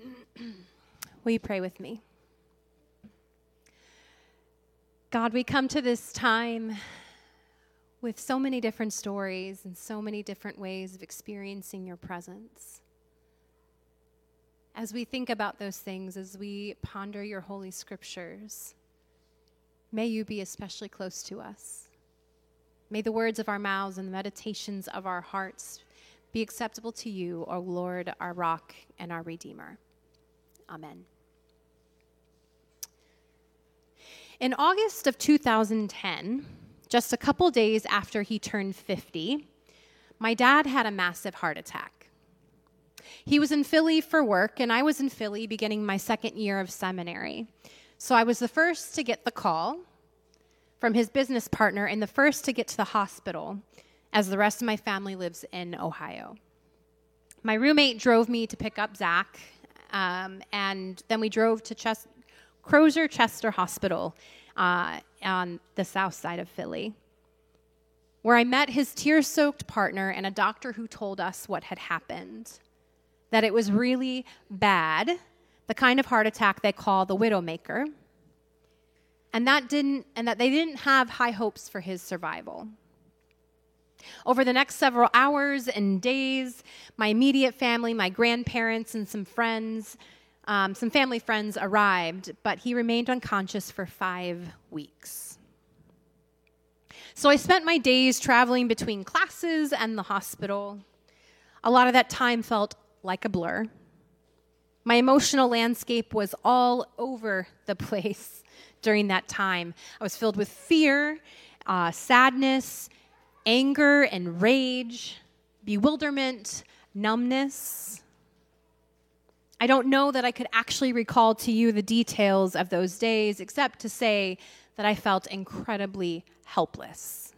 Will you pray with me? God, we come to this time with so many different stories and so many different ways of experiencing your presence. As we think about those things, as we ponder your holy scriptures, may you be especially close to us. May the words of our mouths and the meditations of our hearts be acceptable to you, O Lord, our rock and our redeemer. Amen. In August of 2010, just a couple days after he turned 50, my dad had a massive heart attack. He was in Philly for work, and I was in Philly beginning my second year of seminary. So I was the first to get the call from his business partner and the first to get to the hospital, as the rest of my family lives in Ohio. My roommate drove me to pick up Zach, um, and then we drove to Ches- Crozer Chester Hospital uh, on the south side of Philly, where I met his tear soaked partner and a doctor who told us what had happened that it was really bad, the kind of heart attack they call the widowmaker, and that didn't and that they didn't have high hopes for his survival. Over the next several hours and days, my immediate family, my grandparents, and some friends, um, some family friends arrived, but he remained unconscious for five weeks. So I spent my days traveling between classes and the hospital. A lot of that time felt like a blur. My emotional landscape was all over the place during that time. I was filled with fear, uh, sadness, anger and rage, bewilderment, numbness. I don't know that I could actually recall to you the details of those days, except to say that I felt incredibly helpless.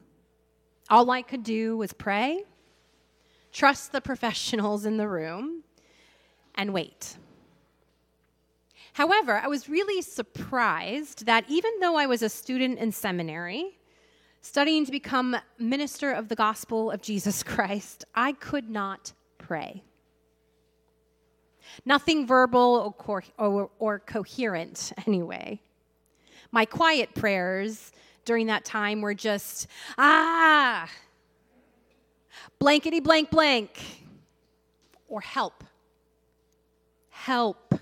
All I could do was pray, trust the professionals in the room, and wait. However, I was really surprised that even though I was a student in seminary, studying to become minister of the gospel of Jesus Christ, I could not pray. Nothing verbal or, or, or, coherent, anyway. My quiet prayers during that time were just, ah, blankety blank blank, or help. Help.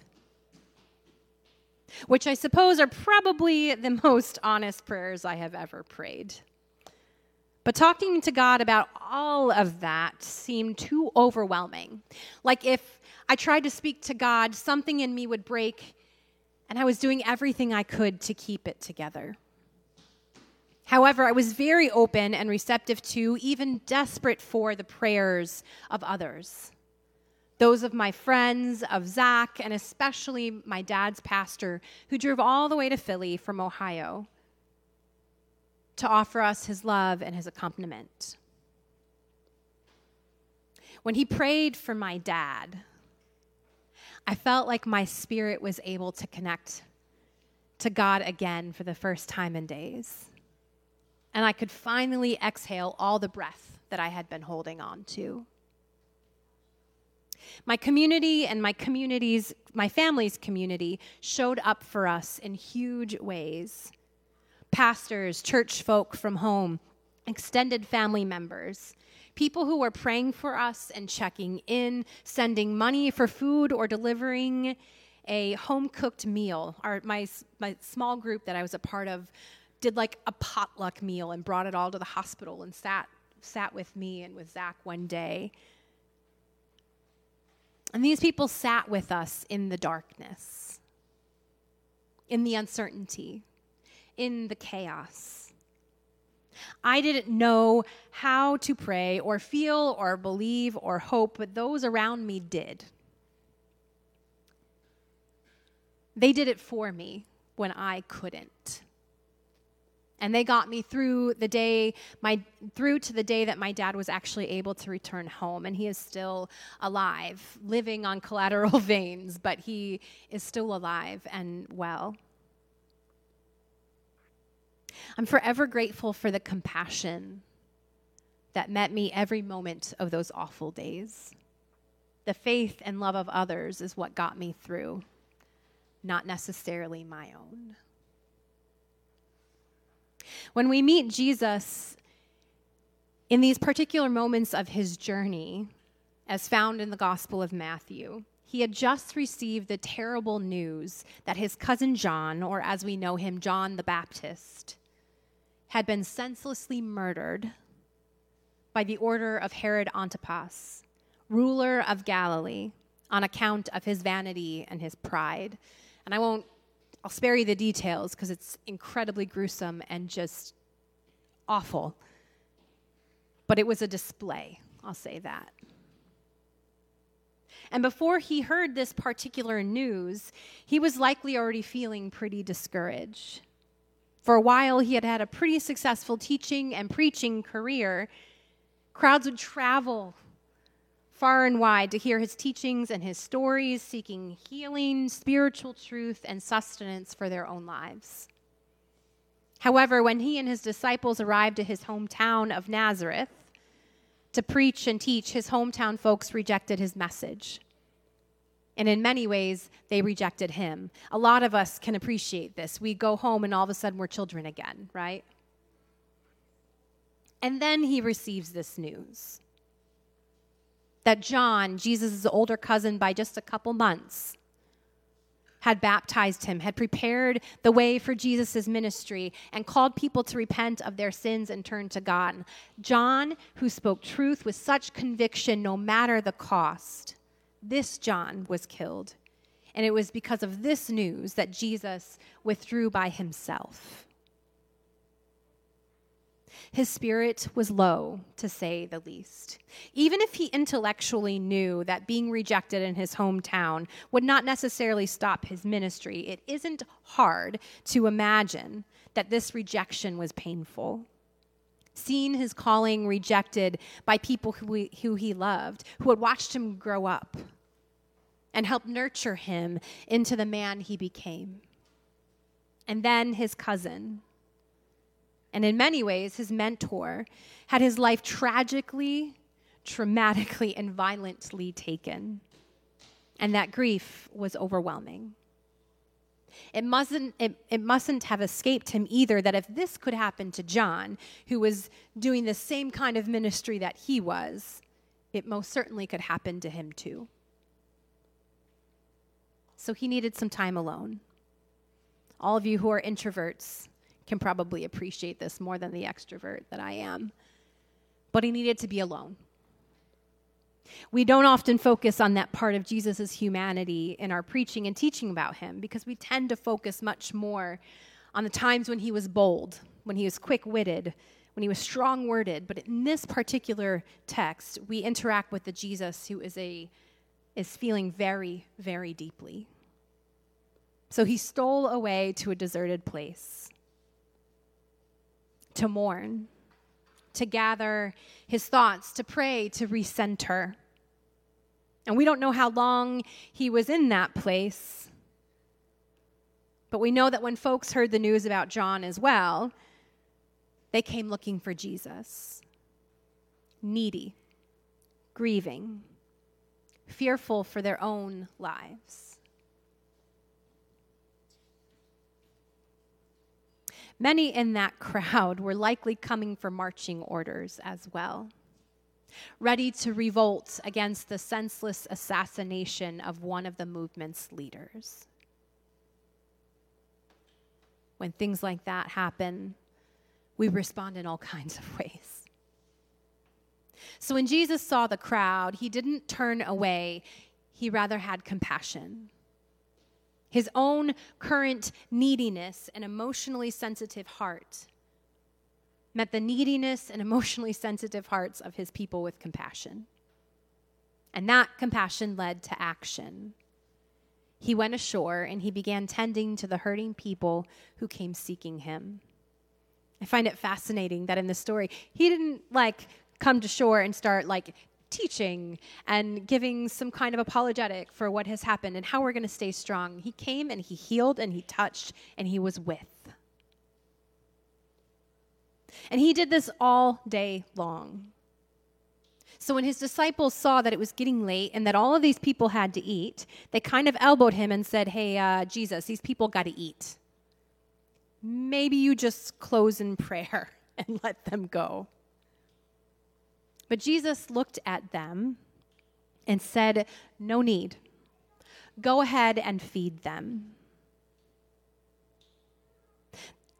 Which I suppose are probably the most honest prayers I have ever prayed. But talking to God about all of that seemed too overwhelming. Like if I tried to speak to God, something in me would break, and I was doing everything I could to keep it together. However, I was very open and receptive to, even desperate for, the prayers of others. Those of my friends, of Zach, and especially my dad's pastor, who drove all the way to Philly from Ohio to offer us his love and his accompaniment. When he prayed for my dad, I felt like my spirit was able to connect to God again for the first time in days. And I could finally exhale all the breath that I had been holding on to. My community and my community's, my family's community showed up for us in huge ways pastors, church folk from home, extended family members, people who were praying for us and checking in, sending money for food, or delivering a home cooked meal. Our, my, my small group that I was a part of did like a potluck meal and brought it all to the hospital and sat, sat with me and with Zach one day. And these people sat with us in the darkness, in the uncertainty, in the chaos. I didn't know how to pray or feel or believe or hope, but those around me did. They did it for me when I couldn't. And they got me through the day, my through to the day that my dad was actually able to return home. And he is still alive, living on collateral veins, but he is still alive and well. I'm forever grateful for the compassion that met me every moment of those awful days. The faith and love of others is what got me through, not necessarily my own. When we meet Jesus in these particular moments of his journey, as found in the Gospel of Matthew, he had just received the terrible news that his cousin John, or as we know him, John the Baptist, had been senselessly murdered by the order of Herod Antipas, ruler of Galilee, on account of his vanity and his pride. And I won't, I'll spare you the details because it's incredibly gruesome and just awful. But it was a display, I'll say that. And before he heard this particular news, he was likely already feeling pretty discouraged. For a while, he had had a pretty successful teaching and preaching career. Crowds would travel far and wide to hear his teachings and his stories, seeking healing, spiritual truth, and sustenance for their own lives. However, when he and his disciples arrived at his hometown of Nazareth to preach and teach, his hometown folks rejected his message. And in many ways, they rejected him. A lot of us can appreciate this. We go home and all of a sudden we're children again, right? And then he receives this news that John, Jesus' older cousin by just a couple months, had baptized him, had prepared the way for Jesus' ministry, and called people to repent of their sins and turn to God. John, who spoke truth with such conviction no matter the cost, this John was killed. And it was because of this news that Jesus withdrew by himself. His spirit was low, to say the least. Even if he intellectually knew that being rejected in his hometown would not necessarily stop his ministry, it isn't hard to imagine that this rejection was painful. Seeing his calling rejected by people who he, who he loved, who had watched him grow up and helped nurture him into the man he became. And then his cousin, and in many ways, his mentor, had his life tragically, traumatically, and violently taken. And that grief was overwhelming. It mustn't, it, it mustn't have escaped him either that if this could happen to John, who was doing the same kind of ministry that he was, it most certainly could happen to him too. So he needed some time alone. All of you who are introverts, can probably appreciate this more than the extrovert that I am. But he needed to be alone. We don't often focus on that part of Jesus' humanity in our preaching and teaching about him because we tend to focus much more on the times when he was bold, when he was quick witted, when he was strong worded. But in this particular text, we interact with the Jesus who is, a, is feeling very, very deeply. So he stole away to a deserted place to mourn, to gather his thoughts, to pray, to recenter. And we don't know how long he was in that place. But we know that when folks heard the news about John as well, they came looking for Jesus. Needy, grieving, fearful for their own lives. Many in that crowd were likely coming for marching orders as well, ready to revolt against the senseless assassination of one of the movement's leaders. When things like that happen, we respond in all kinds of ways. So when Jesus saw the crowd, he didn't turn away, he rather had compassion his own current neediness and emotionally sensitive heart met the neediness and emotionally sensitive hearts of his people with compassion. And that compassion led to action. He went ashore and he began tending to the hurting people who came seeking him. I find it fascinating that in the story, he didn't like come to shore and start like teaching and giving some kind of apologetic for what has happened and how we're going to stay strong. He came and he healed and he touched and he was with. And he did this all day long. So when his disciples saw that it was getting late and that all of these people had to eat, they kind of elbowed him and said, Hey, uh, Jesus, these people got to eat. Maybe you just close in prayer and let them go. But Jesus looked at them and said, No need. Go ahead and feed them.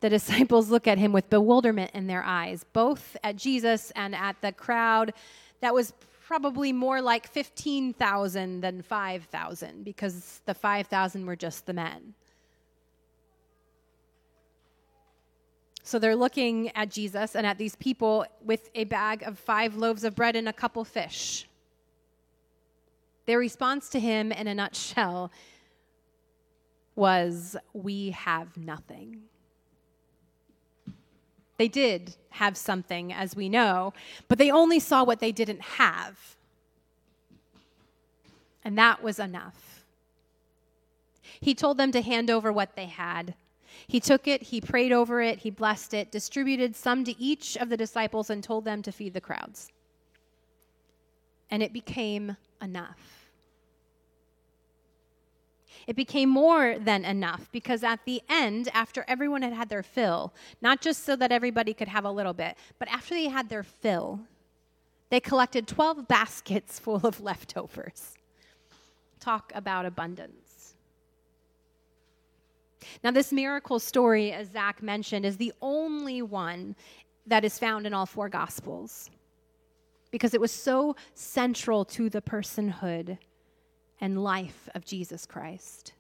The disciples look at him with bewilderment in their eyes, both at Jesus and at the crowd that was probably more like 15,000 than 5,000 because the 5,000 were just the men. So they're looking at Jesus and at these people with a bag of five loaves of bread and a couple fish. Their response to him, in a nutshell, was, We have nothing. They did have something, as we know, but they only saw what they didn't have. And that was enough. He told them to hand over what they had. He took it, he prayed over it, he blessed it, distributed some to each of the disciples, and told them to feed the crowds. And it became enough. It became more than enough because at the end, after everyone had had their fill, not just so that everybody could have a little bit, but after they had their fill, they collected 12 baskets full of leftovers. Talk about abundance. Now, this miracle story, as Zach mentioned, is the only one that is found in all four Gospels because it was so central to the personhood and life of Jesus Christ.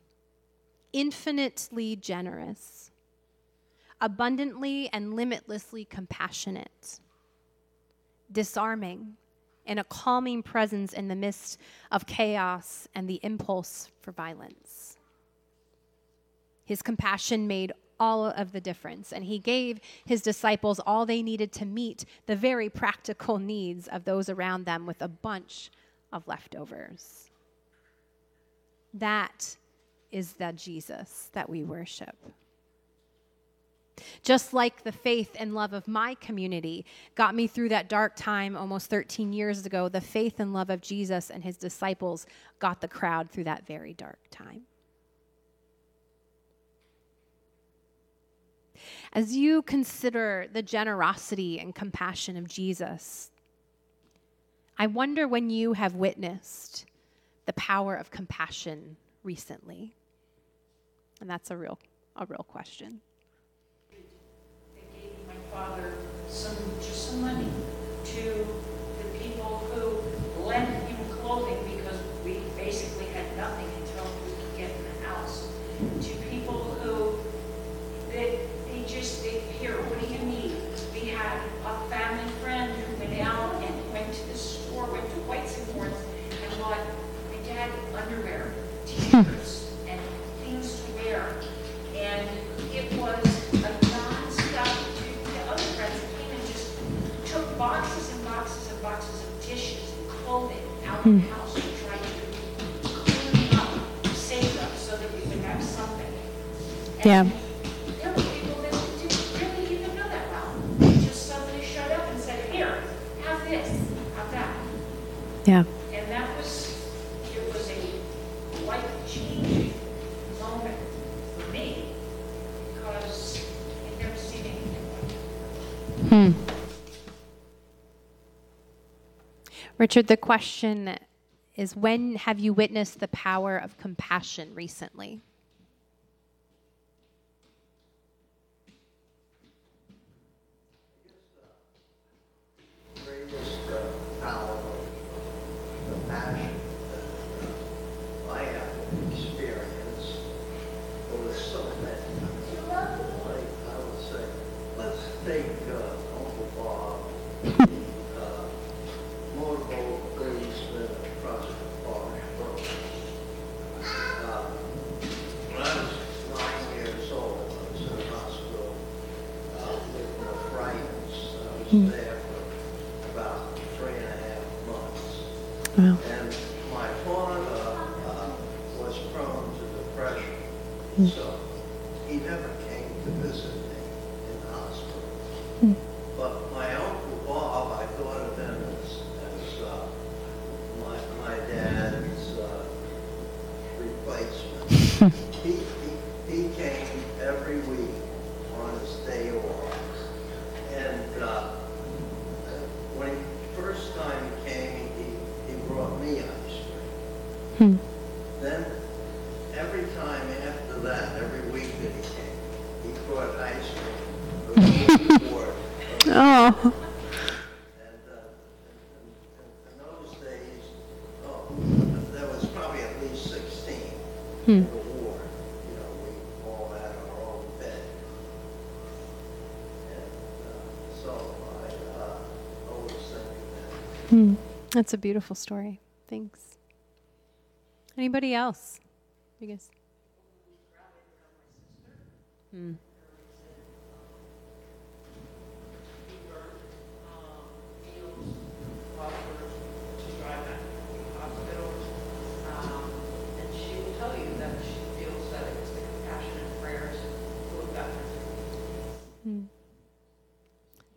Infinitely generous, abundantly and limitlessly compassionate, disarming, and a calming presence in the midst of chaos and the impulse for violence. His compassion made all of the difference, and he gave his disciples all they needed to meet the very practical needs of those around them with a bunch of leftovers. That is the Jesus that we worship. Just like the faith and love of my community got me through that dark time almost 13 years ago, the faith and love of Jesus and his disciples got the crowd through that very dark time. As you consider the generosity and compassion of Jesus, I wonder when you have witnessed the power of compassion recently? And that's a real, a real question. They gave my father some, just some money hmm. Richard, the question is when have you witnessed the power of compassion recently? isso. That's a beautiful story. Thanks. Anybody else? You guys? Hmm. feels offered to drive back to the hospital. Um, And she will tell you that she feels that it was the compassionate prayers who have gotten her.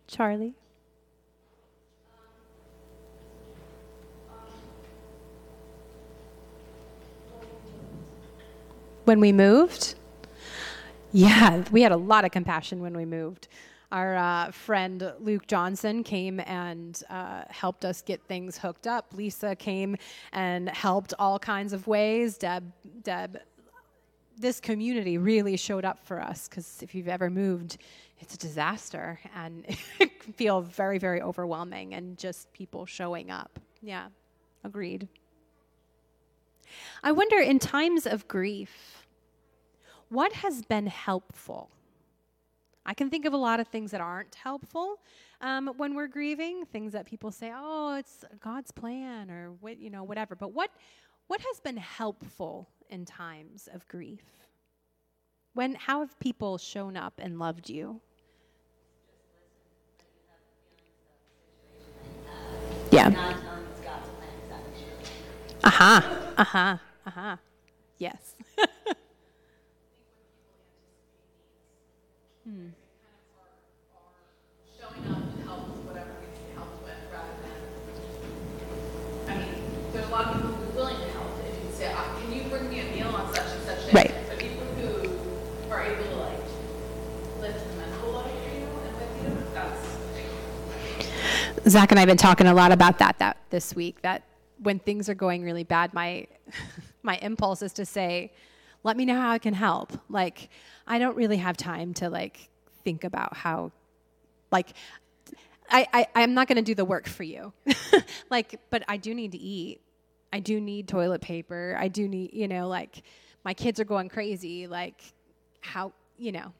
Charlie? When we moved? Yeah, we had a lot of compassion when we moved. Our uh, friend Luke Johnson came and uh, helped us get things hooked up. Lisa came and helped all kinds of ways. Deb, Deb, this community really showed up for us because if you've ever moved, it's a disaster and it can feel very, very overwhelming and just people showing up. Yeah, agreed. I wonder in times of grief, what has been helpful? I can think of a lot of things that aren't helpful um, when we're grieving. Things that people say, "Oh, it's God's plan," or what, you know, whatever. But what what has been helpful in times of grief? When how have people shown up and loved you? Yeah. Not telling Uh huh. Uh huh. Uh. Yes. there's a lot of people who willing to help. If you say, "Ah, can you bring me a meal on such and such day? Right. People who are able to like Zach and I have been talking a lot about that that this week. That when things are going really bad, my my impulse is to say, "Let me know how I can help." Like I don't really have time to like think about how, like, I, I I'm not going to do the work for you. like, but I do need to eat. I do need toilet paper. I do need, you know, like my kids are going crazy. Like, how, you know,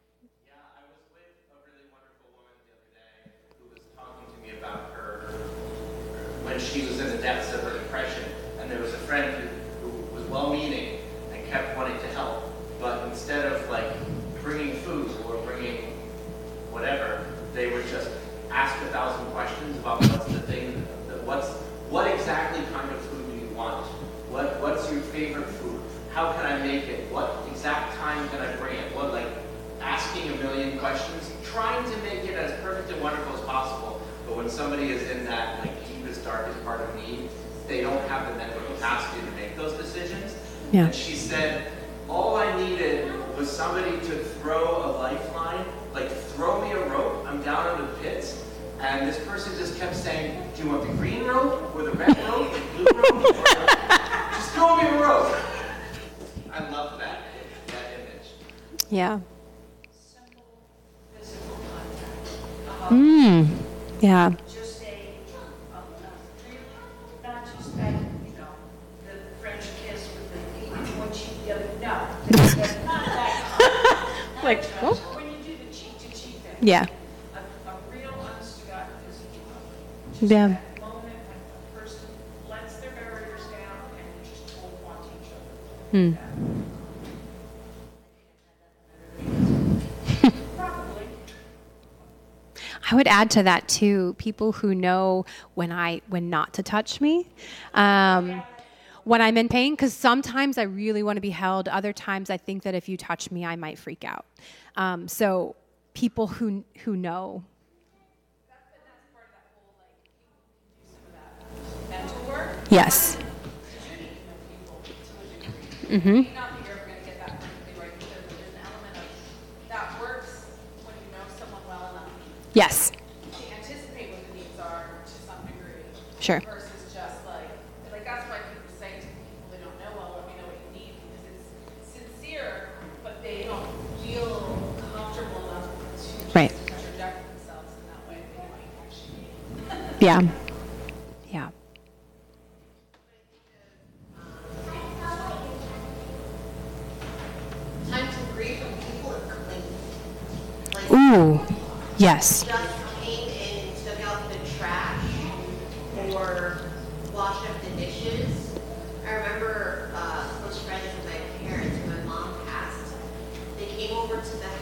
Yeah, I was with a really wonderful woman the other day who was talking to me about her when she was in the depths of her depression, and there was a friend who, who was well-meaning and kept wanting to help, but instead of like bringing food or bringing whatever, they would just ask a thousand questions about what's the thing, that what's what exactly kind of food do you want? What what's your favorite food? How can I make it? What exact time can I bring it? What like asking a million questions, trying to make it as perfect and wonderful as possible. But when somebody is in that like deepest, darkest part of need, they don't have the mental capacity to make those decisions. Yeah. And she said, all I needed was somebody to throw a lifeline, like throw me a rope. I'm down in the pits. And this person just kept saying, do you want the green rope Yeah. A, a real honest to God physical. Just Yeah. that moment when a person lets their barriers down and you just hold on to each other. Probably. I would add to that too people who know when I when not to touch me. Um, when I'm in pain, because sometimes I really want to be held. Other times I think that if you touch me, I might freak out. Um, so people who who know. Yes. Mm-hmm. Not that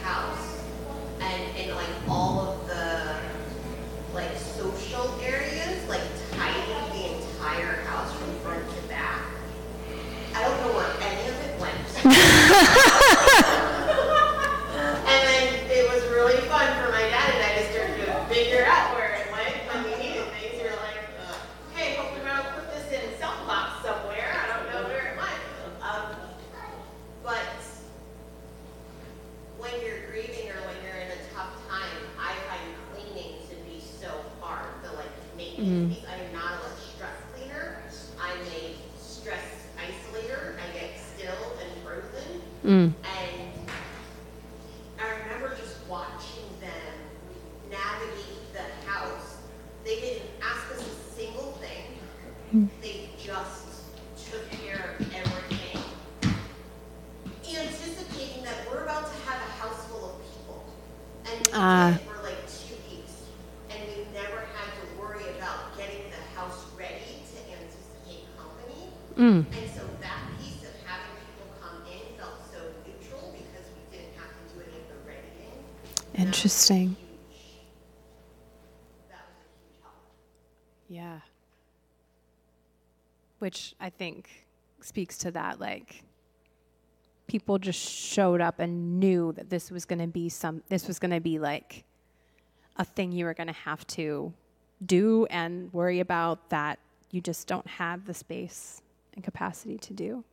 house and in like all of They just took care of everything. Anticipating that we're about to have a house full of people. And ah. we Ah. did it for like two weeks. And we never had to worry about getting the house ready to anticipate company. Mm. And so that piece of having people come in felt so neutral because we didn't have to do any of the readying. And that was a Interesting. huge- That was a huge help. Yeah. Which I think speaks to that like people just showed up and knew that this was going to be some this was going to be like a thing you were going to have to do and worry about that you just don't have the space and capacity to do.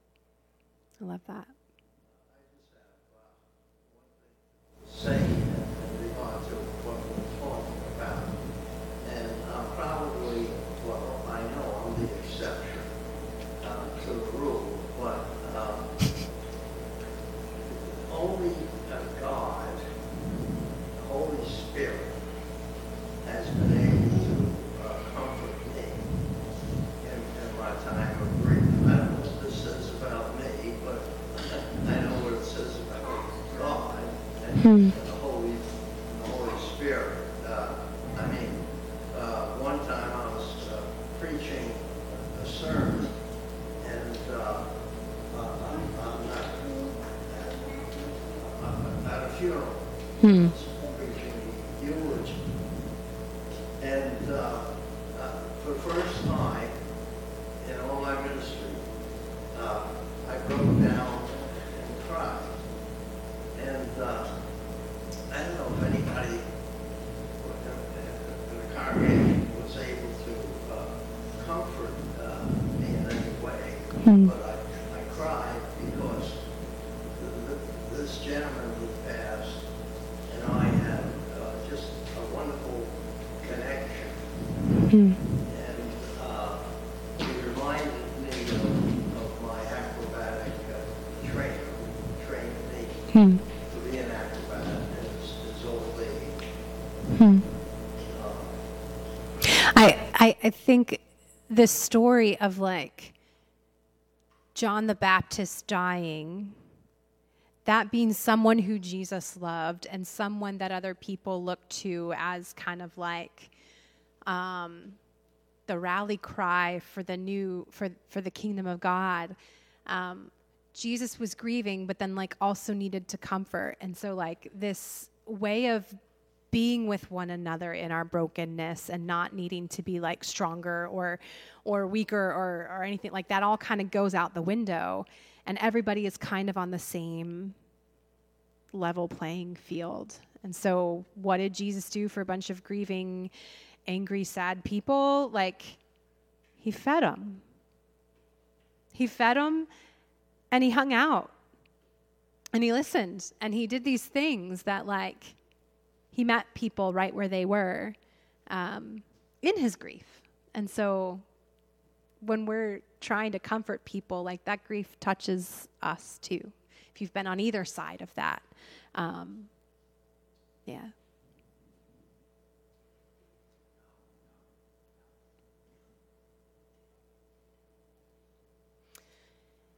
I love that. say in regard to what we're talking about. And I'm probably, well, I know I'm the exception uh, to the rule, but um, only uh, God, the Holy Spirit, has been able to uh, comfort me in, in my time of grief. I don't know what this says about me, but I know what it says about God and, I, I, think this story of like John the Baptist dying, that being someone who Jesus loved and someone that other people looked to as kind of like um, the rally cry for the new for for the kingdom of God. Um, Jesus was grieving, but then like also needed to comfort, and so like this way of being with one another in our brokenness and not needing to be like stronger or or weaker or or anything like that all kind of goes out the window and everybody is kind of on the same level playing field. And so what did Jesus do for a bunch of grieving, angry, sad people? Like he fed them. He fed them and he hung out. And he listened and he did these things that like he met people right where they were um, in his grief. And so when we're trying to comfort people, like that grief touches us too. If you've been on either side of that, um, yeah.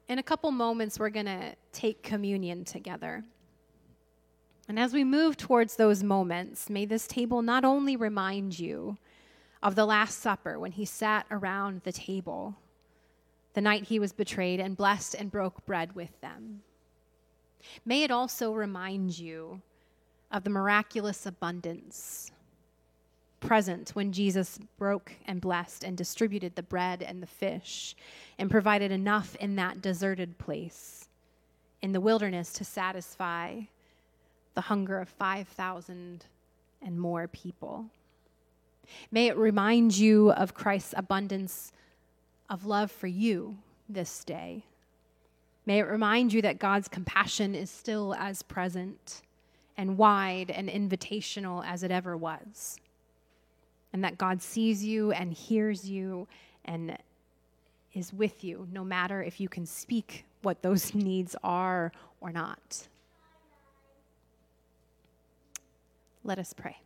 In a couple moments, we're going to take communion together. And as we move towards those moments, may this table not only remind you of the Last Supper when he sat around the table the night he was betrayed and blessed and broke bread with them. May it also remind you of the miraculous abundance present when Jesus broke and blessed and distributed the bread and the fish and provided enough in that deserted place in the wilderness to satisfy the hunger of 5,000 and more people. May it remind you of Christ's abundance of love for you this day. May it remind you that God's compassion is still as present and wide and invitational as it ever was. And that God sees you and hears you and is with you, no matter if you can speak what those needs are or not. Let us pray.